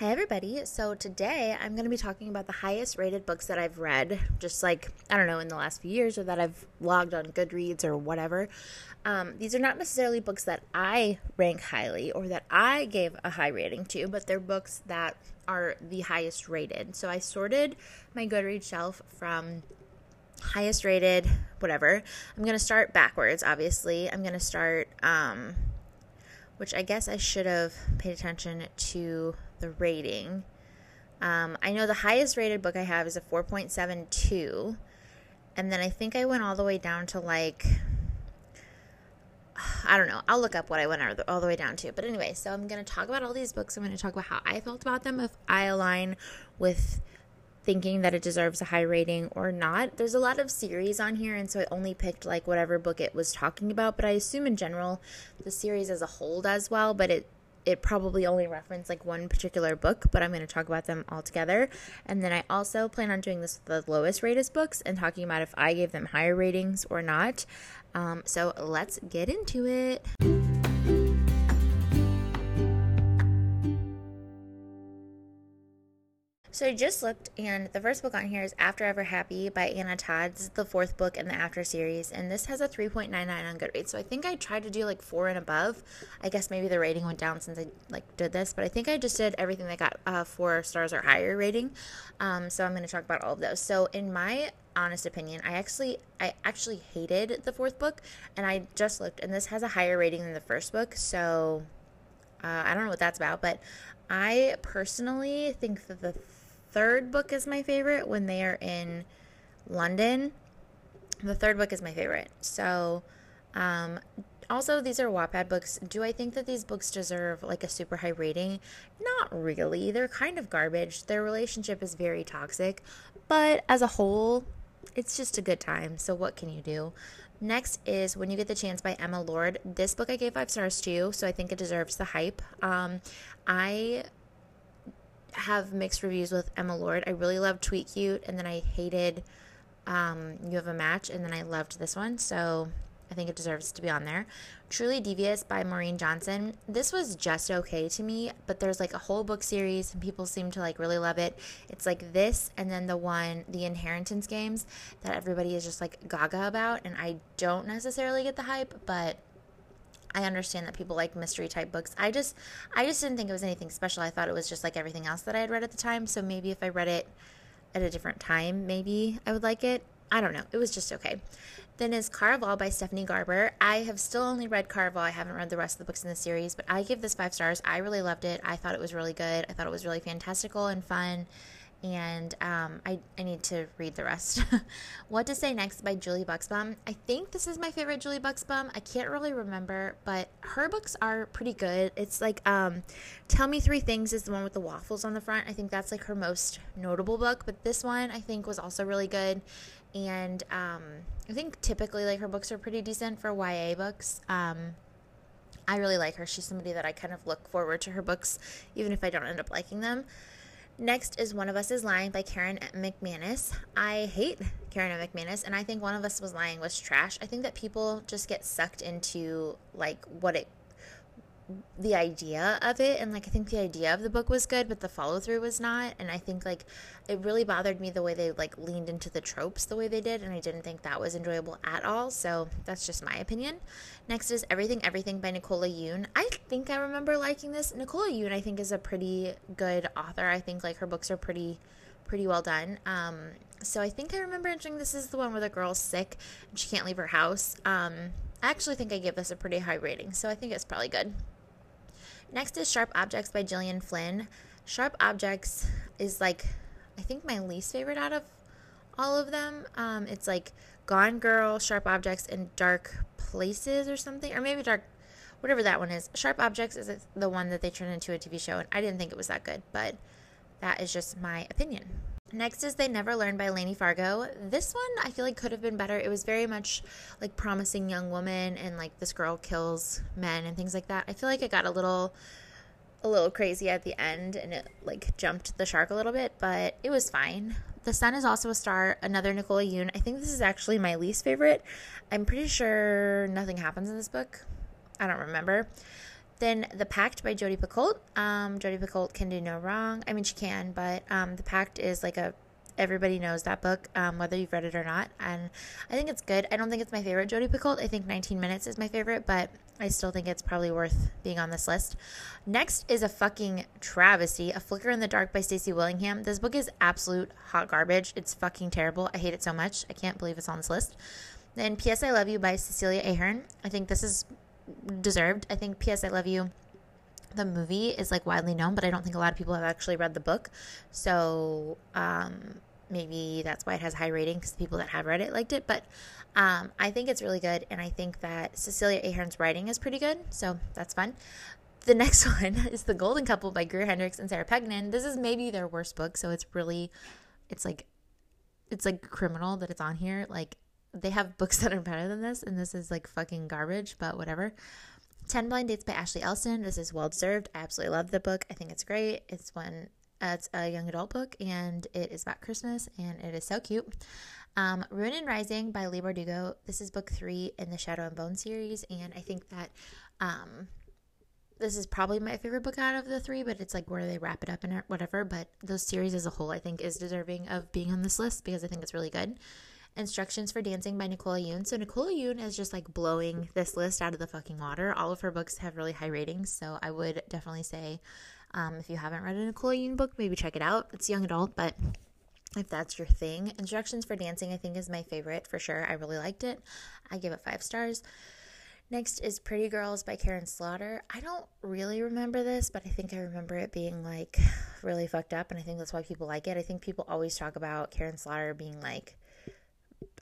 Hey, everybody. So, today I'm going to be talking about the highest rated books that I've read, just like, I don't know, in the last few years or that I've logged on Goodreads or whatever. Um, these are not necessarily books that I rank highly or that I gave a high rating to, but they're books that are the highest rated. So, I sorted my Goodreads shelf from highest rated, whatever. I'm going to start backwards, obviously. I'm going to start, um, which I guess I should have paid attention to the rating. Um, I know the highest rated book I have is a 4.72. And then I think I went all the way down to like, I don't know. I'll look up what I went all the way down to. But anyway, so I'm going to talk about all these books. I'm going to talk about how I felt about them, if I align with thinking that it deserves a high rating or not. There's a lot of series on here, and so I only picked like whatever book it was talking about. But I assume in general, the series as a whole does well. But it it probably only referenced like one particular book, but I'm going to talk about them all together. And then I also plan on doing this with the lowest rated books and talking about if I gave them higher ratings or not. Um, so let's get into it. So I just looked, and the first book on here is After Ever Happy by Anna Todd. This is the fourth book in the After series, and this has a 3.99 on Goodreads. So I think I tried to do like four and above. I guess maybe the rating went down since I like did this, but I think I just did everything that got uh, four stars or higher rating. Um, so I'm going to talk about all of those. So in my honest opinion, I actually I actually hated the fourth book, and I just looked, and this has a higher rating than the first book. So uh, I don't know what that's about, but I personally think that the third book is my favorite when they are in London. The third book is my favorite. So, um, also, these are Wattpad books. Do I think that these books deserve like a super high rating? Not really. They're kind of garbage. Their relationship is very toxic, but as a whole, it's just a good time. So, what can you do? Next is When You Get the Chance by Emma Lord. This book I gave five stars to, so I think it deserves the hype. Um, I have mixed reviews with Emma Lord. I really loved Tweet Cute, and then I hated um, You Have a Match, and then I loved this one. So I think it deserves to be on there. Truly Devious by Maureen Johnson. This was just okay to me, but there's like a whole book series and people seem to like really love it. It's like this and then the one, The Inheritance Games, that everybody is just like gaga about. And I don't necessarily get the hype, but I understand that people like mystery type books. I just I just didn't think it was anything special. I thought it was just like everything else that I had read at the time. So maybe if I read it at a different time, maybe I would like it. I don't know. It was just okay. Then is Caraval by Stephanie Garber. I have still only read Caraval. I haven't read the rest of the books in the series, but I give this five stars. I really loved it. I thought it was really good. I thought it was really fantastical and fun and um, I, I need to read the rest. what to Say Next by Julie Buxbaum. I think this is my favorite Julie Buxbaum. I can't really remember, but her books are pretty good. It's like um, Tell Me Three Things is the one with the waffles on the front. I think that's like her most notable book, but this one I think was also really good. And um, I think typically like her books are pretty decent for YA books. Um, I really like her. She's somebody that I kind of look forward to her books, even if I don't end up liking them. Next is One of Us is Lying by Karen McManus. I hate Karen McManus, and I think One of Us was Lying was trash. I think that people just get sucked into like what it the idea of it and like I think the idea of the book was good but the follow through was not and I think like it really bothered me the way they like leaned into the tropes the way they did and I didn't think that was enjoyable at all so that's just my opinion. Next is Everything Everything by Nicola Yoon. I think I remember liking this. Nicola Yoon I think is a pretty good author. I think like her books are pretty pretty well done. Um so I think I remember enjoying this is the one where the girl's sick and she can't leave her house. Um I actually think I give this a pretty high rating, so I think it's probably good. Next is Sharp Objects by Gillian Flynn. Sharp Objects is like, I think my least favorite out of all of them. Um, it's like Gone Girl, Sharp Objects, and Dark Places or something, or maybe Dark, whatever that one is. Sharp Objects is the one that they turned into a TV show, and I didn't think it was that good, but that is just my opinion. Next is They Never Learn by Lainey Fargo. This one I feel like could have been better. It was very much like promising young woman and like this girl kills men and things like that. I feel like it got a little a little crazy at the end and it like jumped the shark a little bit, but it was fine. The Sun is also a star, another Nicola Yoon. I think this is actually my least favorite. I'm pretty sure nothing happens in this book. I don't remember. Then The Pact by Jodi Picoult. Um, Jodi Picoult can do no wrong. I mean, she can, but um, The Pact is like a everybody knows that book, um, whether you've read it or not. And I think it's good. I don't think it's my favorite Jodi Picoult. I think 19 Minutes is my favorite, but I still think it's probably worth being on this list. Next is a fucking travesty, A Flicker in the Dark by Stacy Willingham. This book is absolute hot garbage. It's fucking terrible. I hate it so much. I can't believe it's on this list. Then P.S. I Love You by Cecilia Ahern. I think this is deserved. I think P.S. I Love You the movie is like widely known, but I don't think a lot of people have actually read the book. So um, maybe that's why it has high ratings. Because people that have read it liked it, but um, I think it's really good, and I think that Cecilia Ahern's writing is pretty good, so that's fun. The next one is The Golden Couple by Greer Hendricks and Sarah Pekkanen. This is maybe their worst book, so it's really, it's like, it's like criminal that it's on here. Like they have books that are better than this, and this is like fucking garbage, but whatever. 10 Blind Dates by Ashley Elston. This is well deserved. I absolutely love the book. I think it's great. It's one uh, it's a young adult book and it is about Christmas and it is so cute. Um, Ruin and Rising by Leigh Bardugo. This is book three in the Shadow and Bone series, and I think that um, this is probably my favorite book out of the three, but it's like where they wrap it up and whatever. But the series as a whole, I think, is deserving of being on this list because I think it's really good. Instructions for Dancing by Nicola Yoon. So Nicola Yoon is just like blowing this list out of the fucking water. All of her books have really high ratings, so I would definitely say um, if you haven't read a Nicola Yoon book, maybe check it out. It's young adult, but if that's your thing. Instructions for Dancing, I think, is my favorite for sure. I really liked it. I give it five stars. Next is Pretty Girls by Karin Slaughter. I don't really remember this, but I think I remember it being like really fucked up, and I think that's why people like it. I think people always talk about Karin Slaughter being like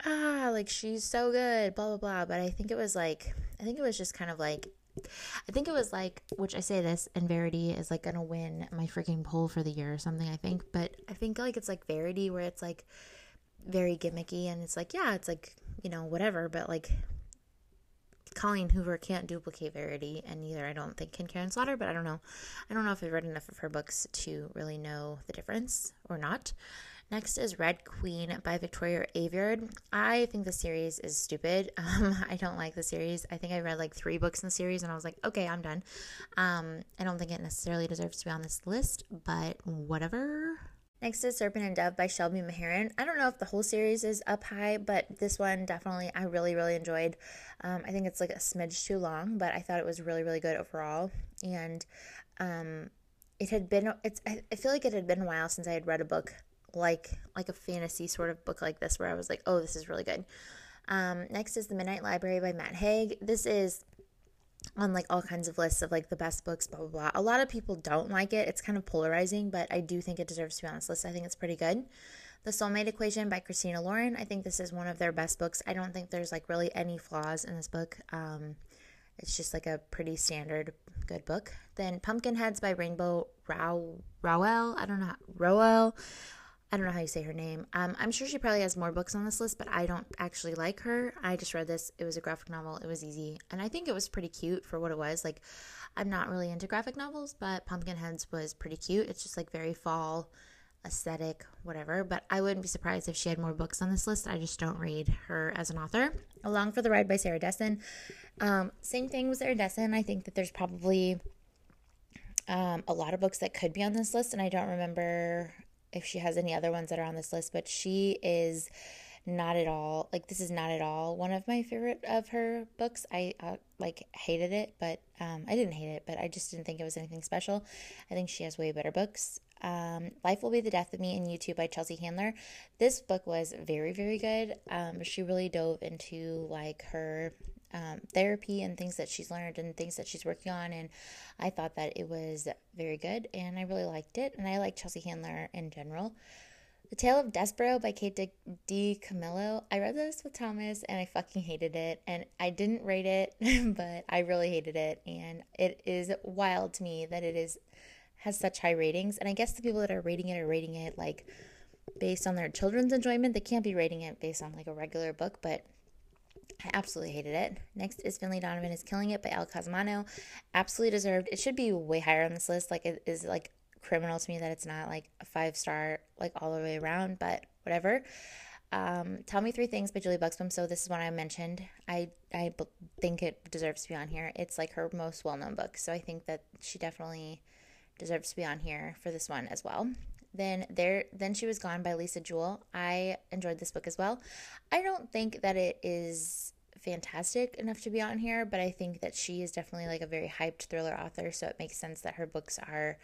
ah, like she's so good, blah, blah, blah. But I think it was like, I think it was just kind of like, I think it was like, which I say this, and Verity is like gonna win my freaking poll for the year or something, I think. But I think like it's like Verity where it's like very gimmicky and it's like, yeah, it's like, you know, whatever, but like Colleen Hoover can't duplicate Verity, and neither I don't think can Karin Slaughter, but I don't know. I don't know if I've read enough of her books to really know the difference or not. Next is Red Queen by Victoria Aveyard. I think the series is stupid. Um, I don't like the series. I think I read like three books in the series and I was like, okay, I'm done. Um, I don't think it necessarily deserves to be on this list, but whatever. Next is Serpent and Dove by Shelby Mahurin. I don't know if the whole series is up high, but this one definitely I really, really enjoyed. Um, I think it's like a smidge too long, but I thought it was really, really good overall. And um, it had been, it's, I feel like it had been a while since I had read a book like like a fantasy sort of book like this where I was like, oh, this is really good. Um, next is The Midnight Library by Matt Haig. This is on like all kinds of lists of like the best books, blah blah blah. A lot of people don't like it. It's kind of polarizing, but I do think it deserves to be on this list. I think it's pretty good. The Soulmate Equation by Christina Lauren. I think this is one of their best books. I don't think there's like really any flaws in this book. Um, it's just like a pretty standard good book. Then Pumpkinheads by Rainbow Row Rowell. I don't know Rowell. I don't know how you say her name. Um, I'm sure she probably has more books on this list, but I don't actually like her. I just read this. It was a graphic novel. It was easy. And I think it was pretty cute for what it was. Like, I'm not really into graphic novels, but Pumpkinheads was pretty cute. It's just like very fall aesthetic, whatever. But I wouldn't be surprised if she had more books on this list. I just don't read her as an author. Along for the Ride by Sarah Dessen. Um, same thing with Sarah Dessen. I think that there's probably um, a lot of books that could be on this list, and I don't remember if she has any other ones that are on this list, but she is not at all like this is not at all one of my favorite of her books. I uh, like hated it, but um, I didn't hate it, but I just didn't think it was anything special. I think she has way better books. Um, Life Will Be the Death of Me and You Too by Chelsea Handler. This book was very, very good. Um, she really dove into like her um, therapy and things that she's learned and things that she's working on. And I thought that it was very good and I really liked it. And I like Chelsea Handler in general. The Tale of Despereaux by Kate DiCamillo. I read this with Thomas and I fucking hated it. And I didn't rate it, but I really hated it. And it is wild to me that it is has such high ratings. And I guess the people that are rating it are rating it like based on their children's enjoyment. They can't be rating it based on like a regular book, but I absolutely hated it. Next is Finlay Donovan is Killing It by Elle Cosimano. Absolutely deserved. It should be way higher on this list. Like it is like criminal to me that it's not like a five star like all the way around, but whatever. Um, Tell Me Three Things by Julie Buxbaum. So this is one I mentioned. I I think it deserves to be on here. It's like her most well known book, so I think that she definitely deserves to be on here for this one as well. Then there, then she was gone by Lisa Jewell. I enjoyed this book as well. I don't think that it is fantastic enough to be on here, but I think that she is definitely like a very hyped thriller author, so it makes sense that her books are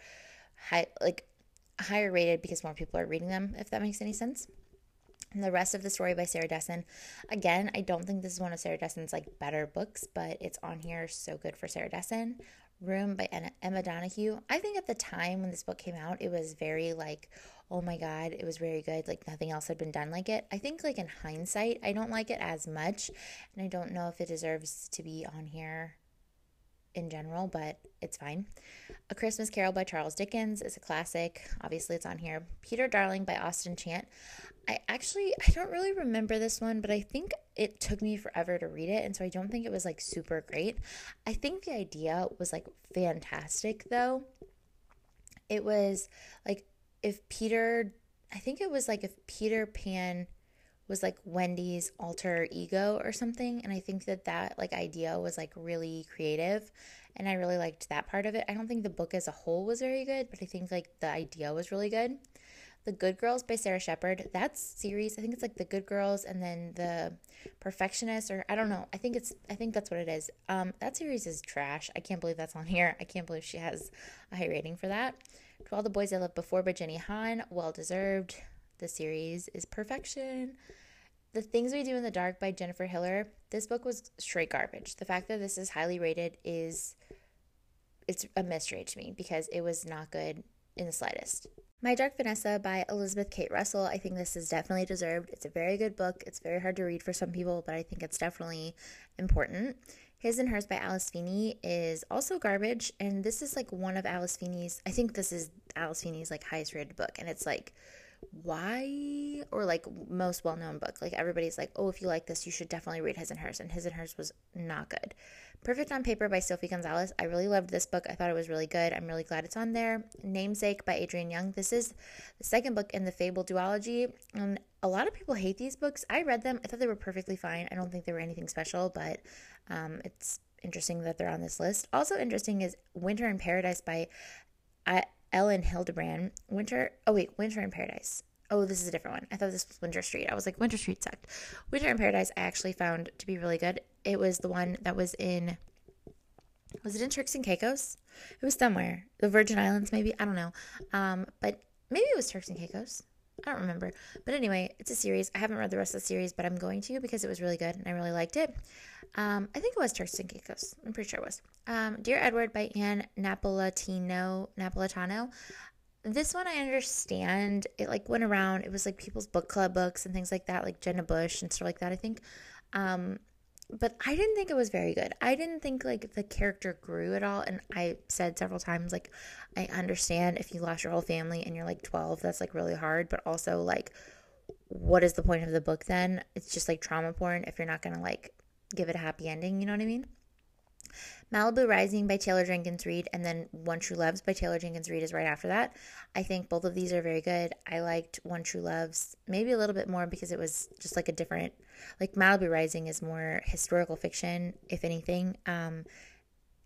high, like higher rated because more people are reading them. If that makes any sense. And the rest of the story by Sarah Dessen. Again, I don't think this is one of Sarah Dessen's like better books, but it's on here. So good for Sarah Dessen. Room by Emma Donoghue. I think at the time when this book came out, it was very like, oh my god, it was very good. Like nothing else had been done like it. I think like in hindsight, I don't like it as much, and I don't know if it deserves to be on here in general, but it's fine. A Christmas Carol by Charles Dickens is a classic. Obviously, it's on here. Peter Darling by Austin Chant. I actually I don't really remember this one, but I think it took me forever to read it, and so I don't think it was like super great. I think the idea was like fantastic though. It was like if Peter I think it was like if Peter Pan was like Wendy's alter ego or something, and I think that that like idea was like really creative and I really liked that part of it. I don't think the book as a whole was very good, but I think like the idea was really good. The Good Girls by Sara Shepard. That series, I think it's like The Good Girls and then The Perfectionist, or I don't know. I think it's, I think that's what it is. Um, that series is trash. I can't believe that's on here. I can't believe she has a high rating for that. To All the Boys I Loved Before by Jenny Han. Well deserved. The series is perfection. The Things We Do in the Dark by Jennifer Hillier. This book was straight garbage. The fact that this is highly rated is it's a mystery to me because it was not good in the slightest. My Dark Vanessa by Elizabeth Kate Russell. I think this is definitely deserved. It's a very good book. It's very hard to read for some people, but I think it's definitely important. His and Hers by Alice Feeney is also garbage, and this is like one of Alice Feeney's. I think this is Alice Feeney's like highest rated book, and it's like why or like most well-known book like everybody's like oh if you like this you should definitely read his and hers and his and hers was not good. Perfect on paper by sophie gonzalez. I really loved this book. I thought it was really good. I'm really glad it's on there. Namesake by adrienne young. This is the second book in the fable duology and a lot of people hate these books. I read them. I thought they were perfectly fine. I don't think they were anything special but um, it's interesting that they're on this list. Also interesting is winter in paradise by I, Elin Hilderbrand, Winter. Oh wait, Winter in Paradise. Oh, this is a different one. I thought this was Winter Street. I was like, Winter Street sucked. Winter in Paradise, I actually found to be really good. It was the one that was in. Was it in Turks and Caicos? It was somewhere. The Virgin Islands, maybe. I don't know. Um, but maybe it was Turks and Caicos. I don't remember. But anyway, it's a series. I haven't read the rest of the series, but I'm going to because it was really good and I really liked it. Um, I think it was Turks and Caicos. I'm pretty sure it was. Um, Dear Edward by Ann Napolitano. Napolitano. This one I understand. It like went around. It was like people's book club books and things like that, like Jenna Bush and stuff like that. I think. Um, but I didn't think it was very good. I didn't think like the character grew at all. And I said several times, like, I understand if you lost your whole family and you're like 12, that's like really hard. But also, like, what is the point of the book then? It's just like trauma porn if you're not going to like give it a happy ending. You know what I mean? Malibu Rising by Taylor Jenkins Reid, and then One True Loves by Taylor Jenkins Reid is right after that. I think both of these are very good. I liked One True Loves maybe a little bit more because it was just like a different, like Malibu Rising is more historical fiction, if anything. Um,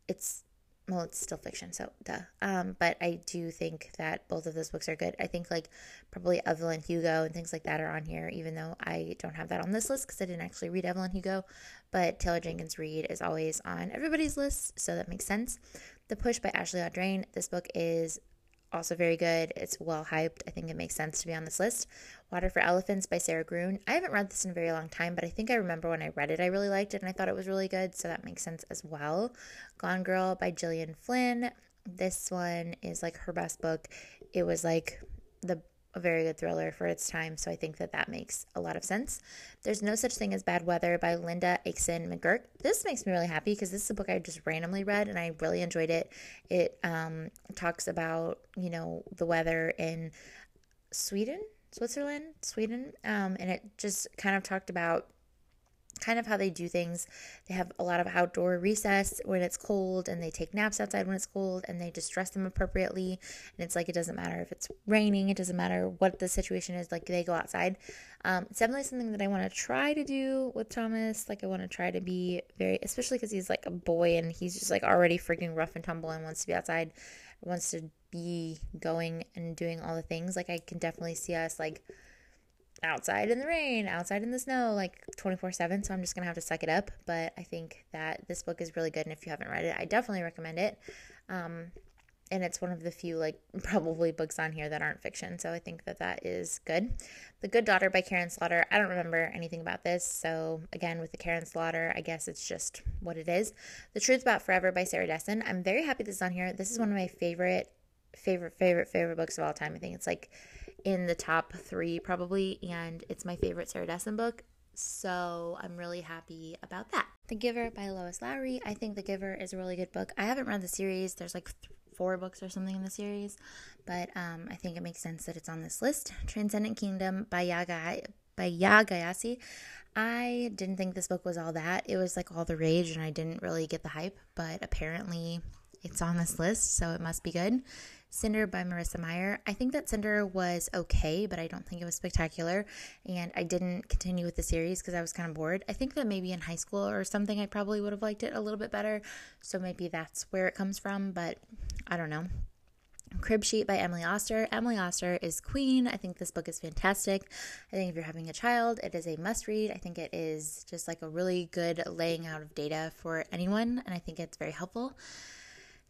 it's well, it's still fiction, so duh. Um, but I do think that both of those books are good. I think like probably Evelyn Hugo and things like that are on here, even though I don't have that on this list because I didn't actually read Evelyn Hugo. But Taylor Jenkins Reid is always on everybody's list, so that makes sense. The Push by Ashley Audrain. This book is also very good. It's well hyped. I think it makes sense to be on this list. Water for Elephants by Sara Gruen. I haven't read this in a very long time, but I think I remember when I read it, I really liked it and I thought it was really good, so that makes sense as well. Gone Girl by Gillian Flynn. This one is like her best book. It was like the a very good thriller for its time, so I think that that makes a lot of sense. There's No Such Thing as Bad Weather by Linda Akeson McGurk. This makes me really happy because this is a book I just randomly read and I really enjoyed it. It um, talks about, you know, the weather in Sweden, Switzerland, Sweden, um, and it just kind of talked about kind of how they do things. They have a lot of outdoor recess when it's cold, and they take naps outside when it's cold, and they just dress them appropriately. And it's like it doesn't matter if it's raining, it doesn't matter what the situation is. Like they go outside. Um, it's definitely something that I want to try to do with Thomas. Like I want to try to be very, especially because he's like a boy and he's just like already freaking rough and tumble and wants to be outside, wants to be going and doing all the things. Like I can definitely see us like outside in the rain, outside in the snow, like 24 7. So I'm just going to have to suck it up. But I think that this book is really good. And if you haven't read it, I definitely recommend it. Um, and it's one of the few, like, probably books on here that aren't fiction. So I think that that is good. The Good Daughter by Karin Slaughter. I don't remember anything about this. So again, with the Karin Slaughter, I guess it's just what it is. The Truth About Forever by Sarah Dessen. I'm very happy this is on here. This is one of my favorite, favorite, favorite, favorite books of all time. I think it's like in the top three probably, and it's my favorite Sarah Dessen book. So I'm really happy about that. The Giver by Lois Lowry. I think The Giver is a really good book. I haven't read the series. There's like th- four books or something in the series, but um, I think it makes sense that it's on this list. Transcendent Kingdom by Yaga by Yaa Gyasi. I didn't think this book was all that. It was like all the rage, and I didn't really get the hype, but apparently it's on this list, so it must be good. Cinder by Marissa Meyer. I think that Cinder was okay, but I don't think it was spectacular. And I didn't continue with the series because I was kind of bored. I think that maybe in high school or something, I probably would have liked it a little bit better. So maybe that's where it comes from, but I don't know. Crib Sheet by Emily Oster. Emily Oster is queen. I think this book is fantastic. I think if you're having a child, it is a must read. I think it is just like a really good laying out of data for anyone, and I think it's very helpful.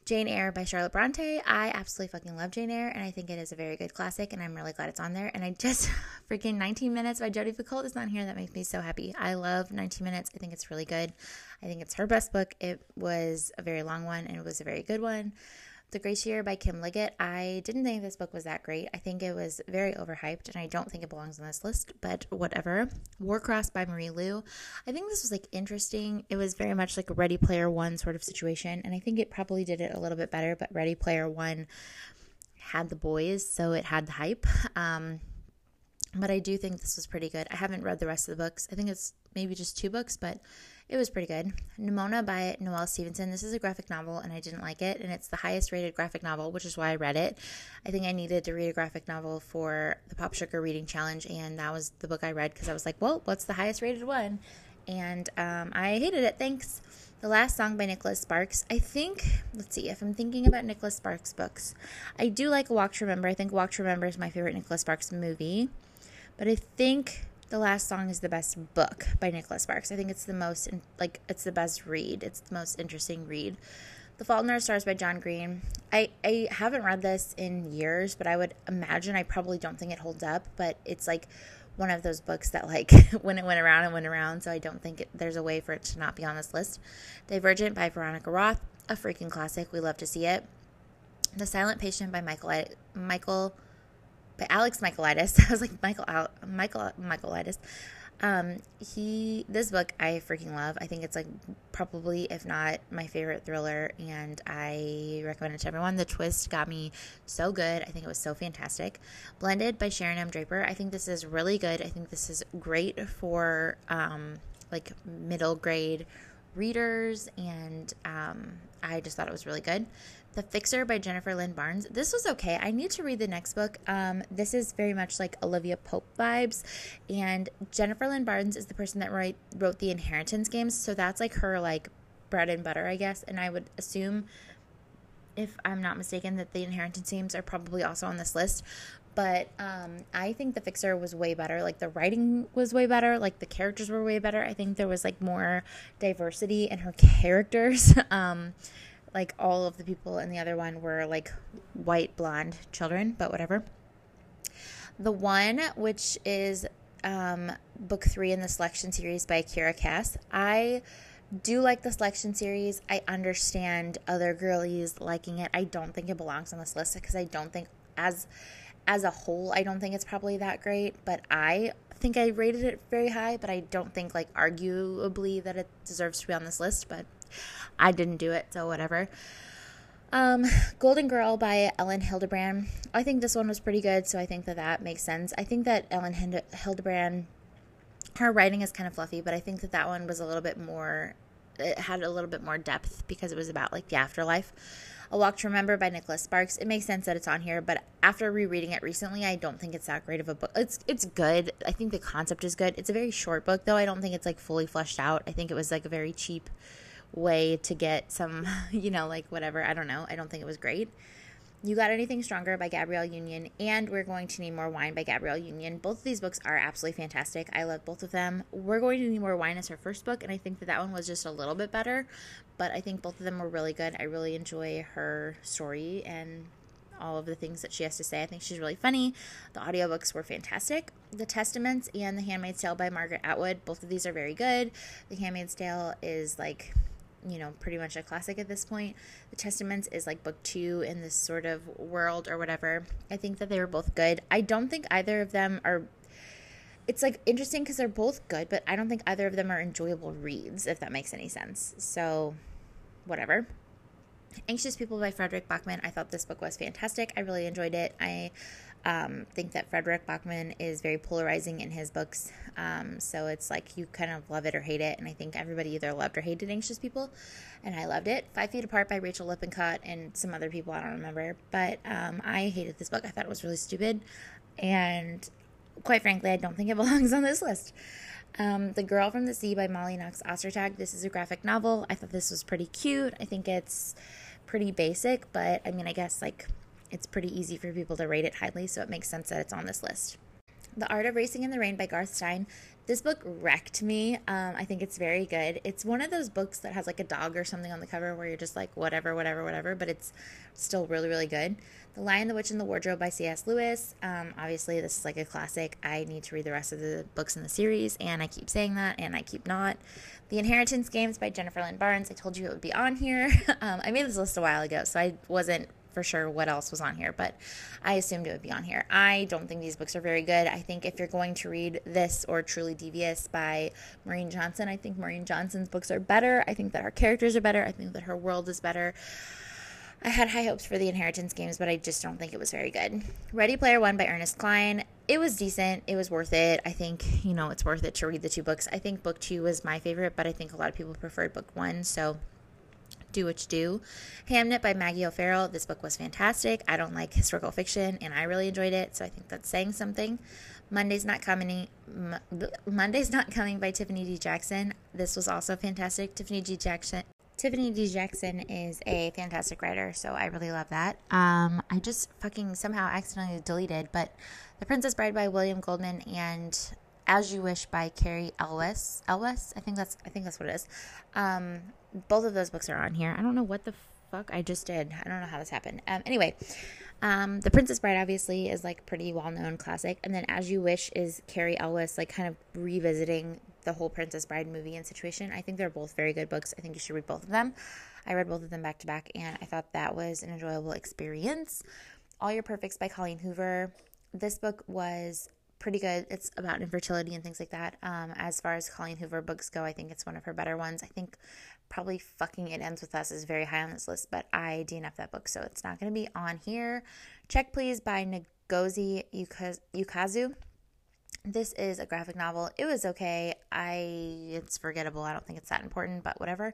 Jane Eyre by Charlotte Bronte. I absolutely fucking love Jane Eyre, and I think it is a very good classic, and I'm really glad it's on there. And I just freaking 19 Minutes by Jodi Picoult is on here. That makes me so happy. I love 19 Minutes. I think it's really good. I think it's her best book. It was a very long one, and it was a very good one. The Grace by Kim Liggett. I didn't think this book was that great. I think it was very overhyped, and I don't think it belongs on this list, but whatever. Warcross by Marie Lu. I think this was like interesting. It was very much like a Ready Player One sort of situation, and I think it probably did it a little bit better, but Ready Player One had the boys, so it had the hype. Um, but I do think this was pretty good. I haven't read the rest of the books. I think it's maybe just two books, but it was pretty good. Nimona by Noelle Stevenson. This is a graphic novel, and I didn't like it, and it's the highest rated graphic novel, which is why I read it. I think I needed to read a graphic novel for the Pop Sugar Reading Challenge, and that was the book I read because I was like, well, what's the highest rated one? And um, I hated it. Thanks. The Last Song by Nicholas Sparks. I think, let's see, if I'm thinking about Nicholas Sparks books, I do like Walk to Remember. I think Walk to Remember is my favorite Nicholas Sparks movie. But I think the Last Song is the best book by Nicholas Sparks. I think it's the most like it's the best read. It's the most interesting read. The Fault in Our Stars by John Green. I I haven't read this in years, but I would imagine I probably don't think it holds up, but it's like one of those books that like when it went around and went around, so I don't think it, there's a way for it to not be on this list. Divergent by Veronica Roth, a freaking classic. We love to see it. The Silent Patient by Michael Michael by Alex Michaelides. I was like Michael Al- Michael Michaelides. Um, he this book I freaking love. I think it's like probably if not my favorite thriller, and I recommend it to everyone. The twist got me so good. I think it was so fantastic. Blended by Sharon M. Draper. I think this is really good. I think this is great for um, like middle grade readers, and um, I just thought it was really good. The Fixer by Jennifer Lynn Barnes. This was okay. I need to read the next book. Um, this is very much like Olivia Pope vibes, and Jennifer Lynn Barnes is the person that write, wrote the Inheritance games, so that's like her like bread and butter, I guess. And I would assume, if I'm not mistaken, that the Inheritance games are probably also on this list but um, I think the Fixer was way better. Like the writing was way better. Like the characters were way better. I think there was like more diversity in her characters. um, like all of the people in the other one were like white blonde children, but whatever. The one, which is um, book three in the selection series by Kiera Cass, I do like the selection series. I understand other girlies liking it. I don't think it belongs on this list because I don't think as as a whole, I don't think it's probably that great, but I think I rated it very high, but I don't think like arguably that it deserves to be on this list, but I didn't do it, so whatever. Um, Golden Girl by Elin Hilderbrand. I think this one was pretty good, so I think that that makes sense. I think that Elin Hilderbrand, her writing is kind of fluffy, but I think that that one was a little bit more, it had a little bit more depth because it was about like the afterlife. A Walk to Remember by Nicholas Sparks. It makes sense that it's on here, but after rereading it recently, I don't think it's that great of a book. It's it's good. I think the concept is good. It's a very short book though. I don't think it's like fully fleshed out. I think it was like a very cheap way to get some, you know, like whatever. I don't know. I don't think it was great. You Got Anything Stronger by Gabrielle Union, and We're Going to Need More Wine by Gabrielle Union. Both of these books are absolutely fantastic. I love both of them. We're Going to Need More Wine is her first book, and I think that that one was just a little bit better, but I think both of them were really good. I really enjoy her story and all of the things that she has to say. I think she's really funny. The audiobooks were fantastic. The Testaments and The Handmaid's Tale by Margaret Atwood, both of these are very good. The Handmaid's Tale is like you know, pretty much a classic at this point. The Testaments is like book two in this sort of world or whatever. I think that they were both good. I don't think either of them are. It's like interesting because they're both good, but I don't think either of them are enjoyable reads, if that makes any sense. So, whatever. Anxious People by Fredrik Backman. I thought this book was fantastic. I really enjoyed it. I um, think that Fredrik Backman is very polarizing in his books. Um, so it's like you kind of love it or hate it. And I think everybody either loved or hated Anxious People. And I loved it. Five Feet Apart by Rachel Lippincott and some other people I don't remember. But um, I hated this book. I thought it was really stupid. And quite frankly, I don't think it belongs on this list. Um, the Girl from the Sea by Molly Knox Ostertag. This is a graphic novel. I thought this was pretty cute. I think it's pretty basic, but I mean, I guess like it's pretty easy for people to rate it highly, so it makes sense that it's on this list. The Art of Racing in the Rain by Garth Stein. This book wrecked me. Um, I think it's very good. It's one of those books that has like a dog or something on the cover where you're just like, whatever, whatever, whatever, but it's still really, really good. The Lion, the Witch, and the Wardrobe by C.S. Lewis. Um, obviously, this is like a classic. I need to read the rest of the books in the series, and I keep saying that, and I keep not. The Inheritance Games by Jennifer Lynn Barnes. I told you it would be on here. um, I made this list a while ago, so I wasn't for sure what else was on here, but I assumed it would be on here. I don't think these books are very good. I think if you're going to read this or Truly Devious by Maureen Johnson, I think Maureen Johnson's books are better. I think that her characters are better. I think that her world is better. I had high hopes for the Inheritance games, but I just don't think it was very good. Ready Player One by Ernest Cline. It was decent. It was worth it. I think, you know, it's worth it to read the two books. I think book two was my favorite, but I think a lot of people preferred book one. So do What You Do. Hamnet by Maggie O'Farrell. This book was fantastic. I don't like historical fiction, and I really enjoyed it, so I think that's saying something. Monday's Not Coming. Monday's Not Coming by Tiffany D. Jackson. This was also fantastic. Tiffany D. Jackson. Tiffany D. Jackson is a fantastic writer, so I really love that. Um, I just fucking somehow accidentally deleted, but The Princess Bride by William Goldman and As You Wish by Cary Elwes. Elwes, I think that's I think that's what it is. Um, both of those books are on here. I don't know what the fuck I just did. I don't know how this happened. Um, anyway, um, The Princess Bride obviously is like pretty well known classic, and then As You Wish is Cary Elwes like kind of revisiting the whole Princess Bride movie and situation. I think they're both very good books. I think you should read both of them. I read both of them back to back, and I thought that was an enjoyable experience. All Your Perfects by Colleen Hoover. This book was pretty good. It's about infertility and things like that. Um, as far as Colleen Hoover books go, I think it's one of her better ones. I think probably fucking It Ends With Us is very high on this list, but I DNF that book, so it's not going to be on here. Check Please by Ngozi Ukazu. This is a graphic novel. It was okay. I it's forgettable. I don't think it's that important, but whatever.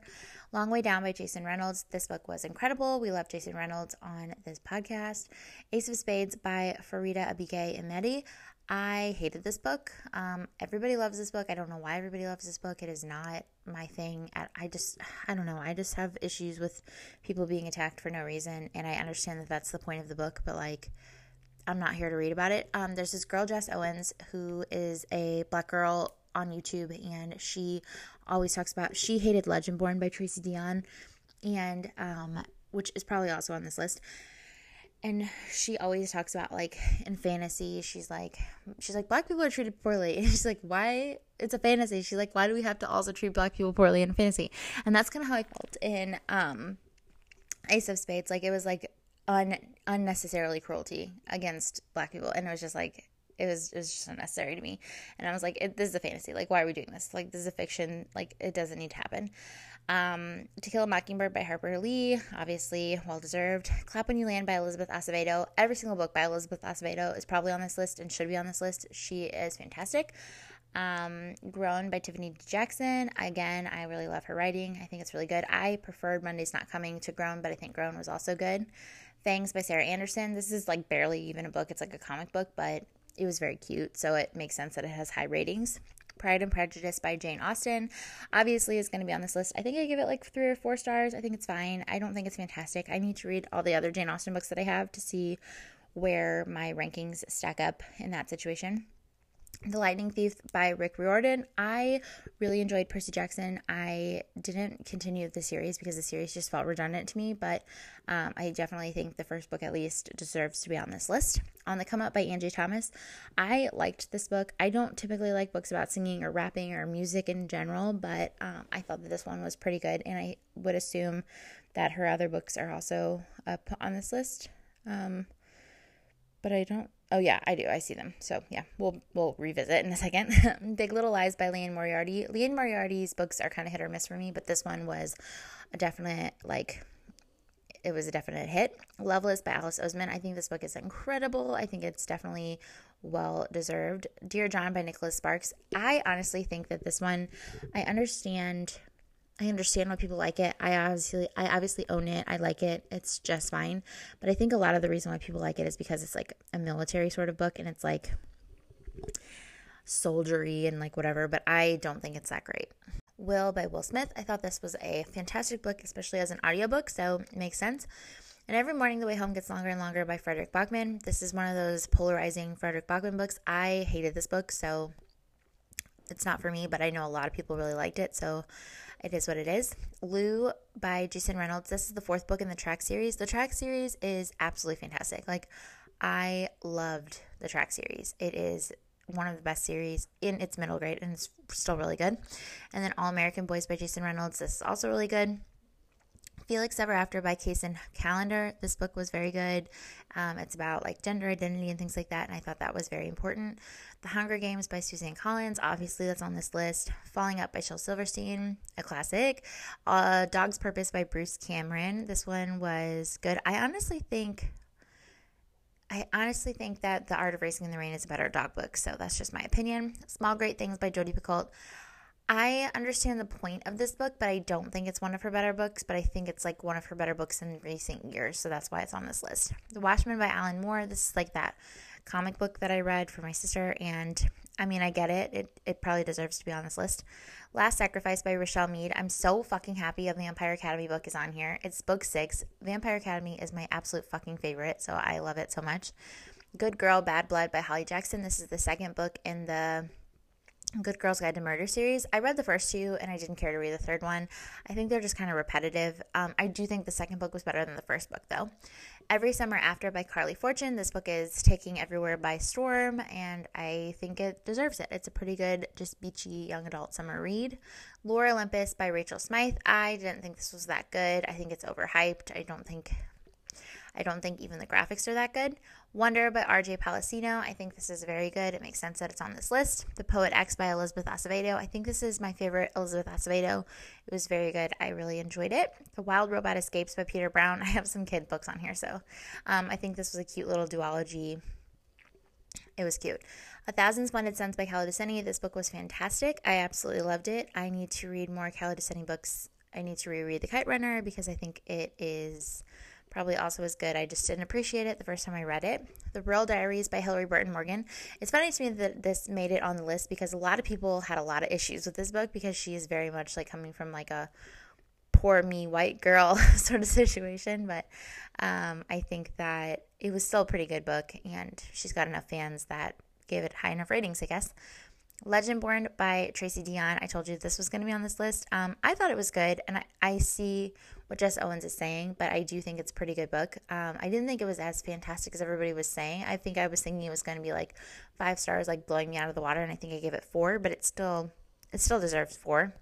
Long Way Down by Jason Reynolds. This book was incredible. We love Jason Reynolds on this podcast. Ace of Spades by Faridah Abike Iyimide. I hated this book. Um, everybody loves this book. I don't know why everybody loves this book. It is not my thing. I just, I don't know. I just have issues with people being attacked for no reason. And I understand that that's the point of the book, but like, I'm not here to read about it. Um, there's this girl, Jess Owens, who is a black girl on YouTube, and she always talks about she hated Legendborn by Tracy Deonn, and um, which is probably also on this list and she always talks about like in fantasy she's like she's like black people are treated poorly. And she's like why? It's a fantasy. She's like why do we have to also treat black people poorly in fantasy? And that's kind of how i felt in um ace of spades. Like it was like un- unnecessarily cruelty against black people. And it was just like it was it was just unnecessary to me. And i was like this is a fantasy. Like why are we doing this? Like this is a fiction. Like it doesn't need to happen um, to Kill a Mockingbird by Harper Lee, obviously well deserved. Clap When You Land by Elizabeth Acevedo. Every single book by Elizabeth Acevedo is probably on this list and should be on this list. She is fantastic. Um, Grown by Tiffany Jackson. Again, I really love her writing. I think it's really good. I preferred Monday's Not Coming to Grown, but I think Grown was also good. Fangs by Sarah Anderson. This is like barely even a book, it's like a comic book, but it was very cute, so it makes sense that it has high ratings. Pride and Prejudice by Jane Austen. Obviously, is going to be on this list. I think I give it like three or four stars. I think it's fine. I don't think it's fantastic. I need to read all the other Jane Austen books that I have to see where my rankings stack up in that situation. The Lightning Thief by Rick Riordan. I really enjoyed Percy Jackson. I didn't continue the series because the series just felt redundant to me, but um, I definitely think the first book at least deserves to be on this list. On the Come Up by Angie Thomas. I liked this book. I don't typically like books about singing or rapping or music in general, but um, I thought that this one was pretty good, and I would assume that her other books are also up on this list. Um, but I don't Oh yeah, I do. I see them. So yeah, we'll we'll revisit in a second. Big Little Lies by Liane Moriarty. Liane Moriarty's books are kind of hit or miss for me, but this one was a definite like it was a definite hit. Loveless by Alice Oseman. I think this book is incredible. I think it's definitely well deserved. Dear John by Nicholas Sparks. I honestly think that this one I understand I understand why people like it. I obviously I obviously own it. I like it. It's just fine. But I think a lot of the reason why people like it is because it's like a military sort of book and it's like soldiery and like whatever, but I don't think it's that great. Will by Will Smith. I thought this was a fantastic book, especially as an audiobook, so it makes sense. And Every Morning the Way Home Gets Longer and Longer by Fredrik Backman. This is one of those polarizing Fredrik Backman books. I hated this book, so it's not for me, but I know a lot of people really liked it, so it is what it is. Lou by Jason Reynolds. This is the fourth book in the track series. The track series is absolutely fantastic. Like, I loved the track series. It is one of the best series in its middle grade and it's still really good. And then All American Boys by Jason Reynolds. This is also really good. Felix Ever After by Kacen Callender. This book was very good. Um, it's about like gender identity and things like that, and I thought that was very important. The Hunger Games by Suzanne Collins. Obviously, that's on this list. Falling Up by Shel Silverstein, a classic. Uh, Dog's Purpose by Bruce Cameron. This one was good. I honestly think. I honestly think that The Art of Racing in the Rain is a better dog book, so that's just my opinion. Small Great Things by Jodi Picoult. I understand the point of this book, but I don't think it's one of her better books. But I think it's like one of her better books in recent years, so that's why it's on this list. The Watchmen by Alan Moore. This is like that comic book that I read for my sister, and I mean, I get it. It it probably deserves to be on this list. Last Sacrifice by Richelle Mead. I'm so fucking happy a Vampire Academy book is on here. It's book six. Vampire Academy is my absolute fucking favorite, so I love it so much. Good Girl, Bad Blood by Holly Jackson. This is the second book in the Good Girls Guide to Murder series. I read the first two and I didn't care to read the third one. I think they're just kind of repetitive. Um, I do think the second book was better than the first book, though. Every Summer After by Carley Fortune. This book is taking everywhere by storm, and I think it deserves it. It's a pretty good, just beachy young adult summer read. Lore Olympus by Rachel Smythe. I didn't think this was that good. I think it's overhyped. I don't think I don't think even the graphics are that good. Wonder by RJ Palacino. I think this is very good. It makes sense that it's on this list. The Poet X by Elizabeth Acevedo. I think this is my favorite Elizabeth Acevedo. It was very good. I really enjoyed it. The Wild Robot Escapes by Peter Brown. I have some kid books on here, so um, I think this was a cute little duology. It was cute. A Thousand Splendid Suns by Khaled Hosseini. This book was fantastic. I absolutely loved it. I need to read more Khaled Hosseini books. I need to reread The Kite Runner because I think it is probably also was good. I just didn't appreciate it the first time I read it. The Rural Diaries by Hilarie Burton Morgan. It's funny to me that this made it on the list because a lot of people had a lot of issues with this book because she is very much like coming from like a poor me white girl sort of situation. But um, I think that it was still a pretty good book and she's got enough fans that gave it high enough ratings, I guess. Legendborn by Tracy Deonn. I told you this was going to be on this list. Um, I thought it was good, and I, I see what Jess Owens is saying, but I do think it's a pretty good book. Um, I didn't think it was as fantastic as everybody was saying. I think I was thinking it was going to be like five stars, like blowing me out of the water, and I think I gave it four, but it still it still deserves four.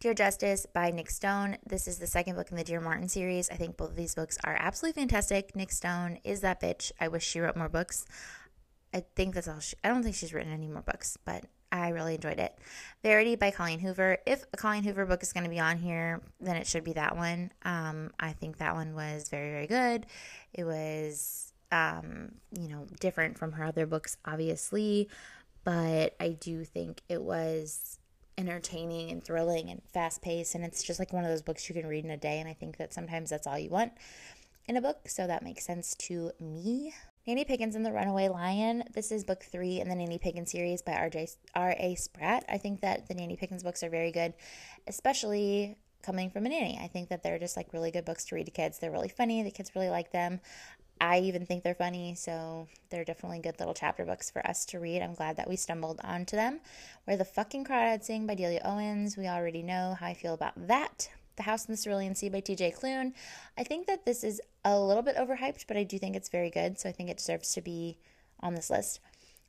Dear Justice by Nic Stone. This is the second book in the Dear Martin series. I think both of these books are absolutely fantastic. Nic Stone is that bitch. I wish she wrote more books. I think that's all. She, I don't think she's written any more books, but I really enjoyed it. Verity by Colleen Hoover. If a Colleen Hoover book is going to be on here, then it should be that one. Um, I think that one was very, very good. It was, um, you know, different from her other books, obviously, but I do think it was entertaining and thrilling and fast paced. And it's just like one of those books you can read in a day. And I think that sometimes that's all you want in a book. So that makes sense to me. Nanny Piggins and the Runaway Lion. This is book three in the Nanny Piggins series by R.J. R.A. Spratt. I think that the Nanny Piggins books are very good, especially coming from a nanny. I think that they're just like really good books to read to kids. They're really funny. The kids really like them. I even think they're funny, so they're definitely good little chapter books for us to read. I'm glad that we stumbled onto them. Where the Fucking Crawdads Sing by Delia Owens. We already know how I feel about that. The House in the Cerulean Sea by TJ Klune. I think that this is a little bit overhyped, but I do think it's very good, so I think it deserves to be on this list.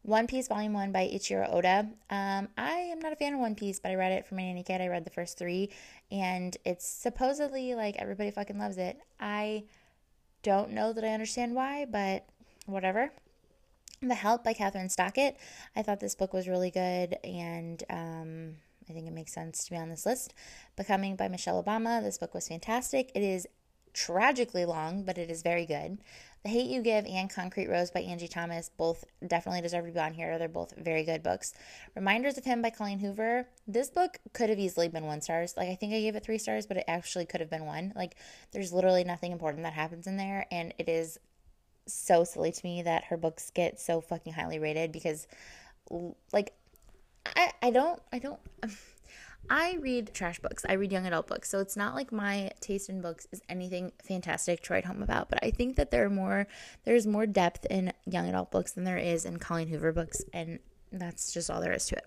One Piece Volume 1 by Eiichiro Oda. Um, I am not a fan of One Piece, but I read it for my nanny kid. I read the first three, and it's supposedly like everybody fucking loves it. I don't know that I understand why, but whatever. The Help by Kathryn Stockett. I thought this book was really good, and um, I think it makes sense to be on this list. Becoming by Michelle Obama. This book was fantastic. It is tragically long, but it is very good. The Hate You Give and Concrete Rose by Angie Thomas both definitely deserve to be on here. They're both very good books. Reminders of Him by Colleen Hoover. This book could have easily been one stars. Like I think I gave it three stars, but it actually could have been one. Like there's literally nothing important that happens in there, and it is so silly to me that her books get so fucking highly rated because, like, I I don't I don't. I read trash books. I read young adult books. So it's not like my taste in books is anything fantastic to write home about. But I think that there are more there's more depth in young adult books than there is in Colleen Hoover books, and that's just all there is to it.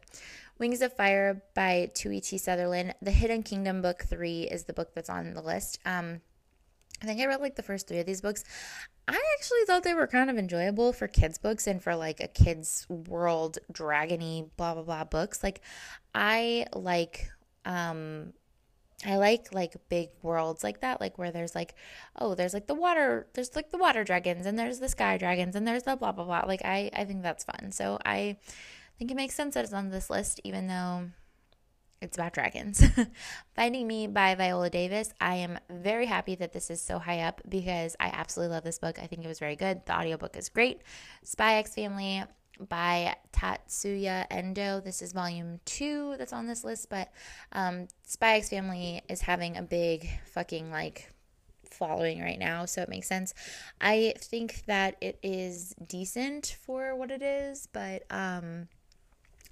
Wings of Fire by Tui T. Sutherland. The Hidden Kingdom book three is the book that's on the list. Um, I think I read like the first three of these books. I actually thought they were kind of enjoyable for kids' books and for like a kids' world, dragony, blah blah blah books. Like, I like um I like like big worlds like that, like where there's like, oh, there's like the water, there's like the water dragons, and there's the sky dragons, and there's the blah blah blah. Like I, I think that's fun. So I think it makes sense that it's on this list, even though it's about dragons. Finding Me by Viola Davis. I am very happy that this is so high up because I absolutely love this book. I think it was very good. The audiobook is great. Spy X Family by Tatsuya Endo. This is volume two that's on this list, but um, Spy X Family is having a big fucking like following right now, so it makes sense. I think that it is decent for what it is, but um,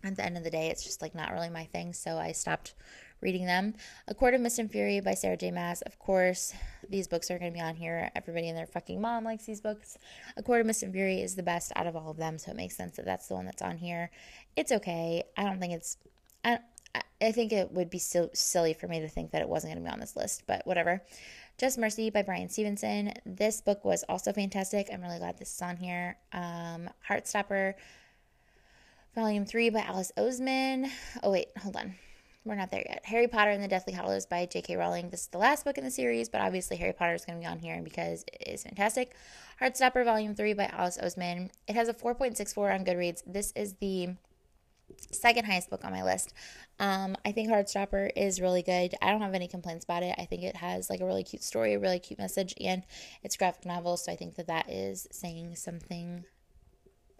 at the end of the day, it's just like not really my thing. So I stopped reading them. A Court of Mist and Fury by Sarah J. Maas. Of course, these books are going to be on here. Everybody and their fucking mom likes these books. A Court of Mist and Fury is the best out of all of them, so it makes sense that that's the one that's on here. It's okay. I don't think it's. I, I think it would be so silly for me to think that it wasn't going to be on this list, but whatever. Just Mercy by Bryan Stevenson. This book was also fantastic. I'm really glad this is on here. Um, Heartstopper Volume 3 by Alice Oseman. Oh, wait, hold on. We're not there yet. Harry Potter and the Deathly Hallows by J.K. Rowling. This is the last book in the series, but obviously Harry Potter is going to be on here because it is fantastic. Heartstopper Volume 3 by Alice Oseman. It has a 4.64 on Goodreads. This is the second highest book on my list. Um, I think Heartstopper is really good. I don't have any complaints about it. I think it has like a really cute story, a really cute message, and it's graphic novel. So I think that that is saying something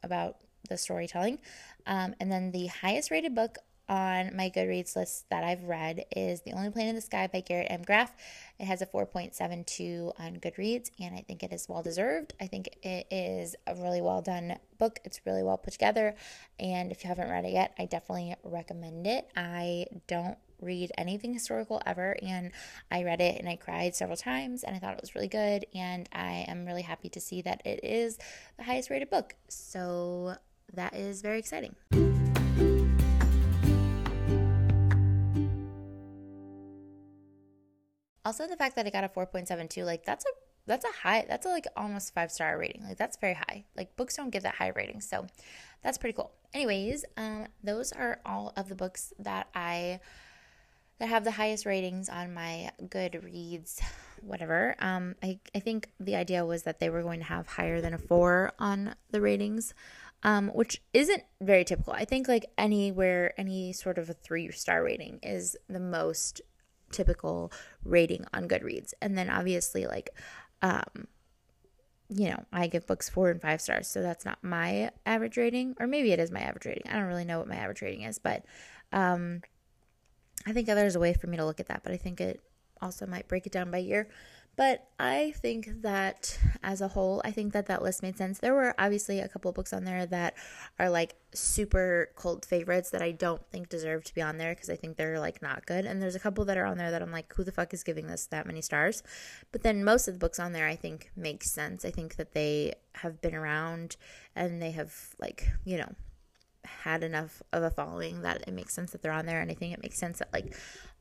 about the storytelling. Um, and then the highest rated book on my Goodreads list that I've read is The Only Plane in the Sky by Garrett M. Graff. It has a 4.72 on Goodreads, and I think it is well deserved. I think it is a really well done book. It's really well put together, and if you haven't read it yet, I definitely recommend it. I don't read anything historical ever, and I read it and I cried several times, and I thought it was really good, and I am really happy to see that it is the highest rated book. So that is very exciting. Also, the fact that it got a 4.72, like that's a that's a high that's a like almost five star rating. Like that's very high. Like books don't give that high rating so that's pretty cool. Anyways um those are all of the books that i that have the highest ratings on my goodreads whatever. Um i i think the idea was that they were going to have higher than a four on the ratings um, which isn't very typical. I think like anywhere, any sort of a three star rating is the most typical rating on Goodreads. And then obviously, like, um, you know, I give books four and five stars, so that's not my average rating, or maybe it is my average rating. I don't really know what my average rating is, but um, I think there's a way for me to look at that, but I think it also might break it down by year. But I think that as a whole, I think that that list made sense. There were obviously a couple books on there that are like super cult favorites that I don't think deserve to be on there because I think they're like not good. And there's a couple that are on there that I'm like, who the fuck is giving this that many stars? But then most of the books on there I think make sense. I think that they have been around and they have like, you know, had enough of a following that it makes sense that they're on there and I think it makes sense that like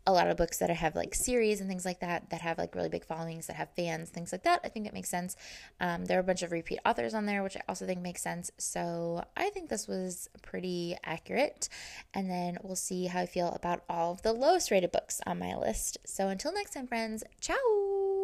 a lot of books that have like series and things like that that have like really big followings that have fans things like that i think it makes sense. Um, there are a bunch of repeat authors on there which i also think makes sense. So i think this was pretty accurate. And then we'll see how i feel about all of the lowest rated books on my list. So until next time friends ciao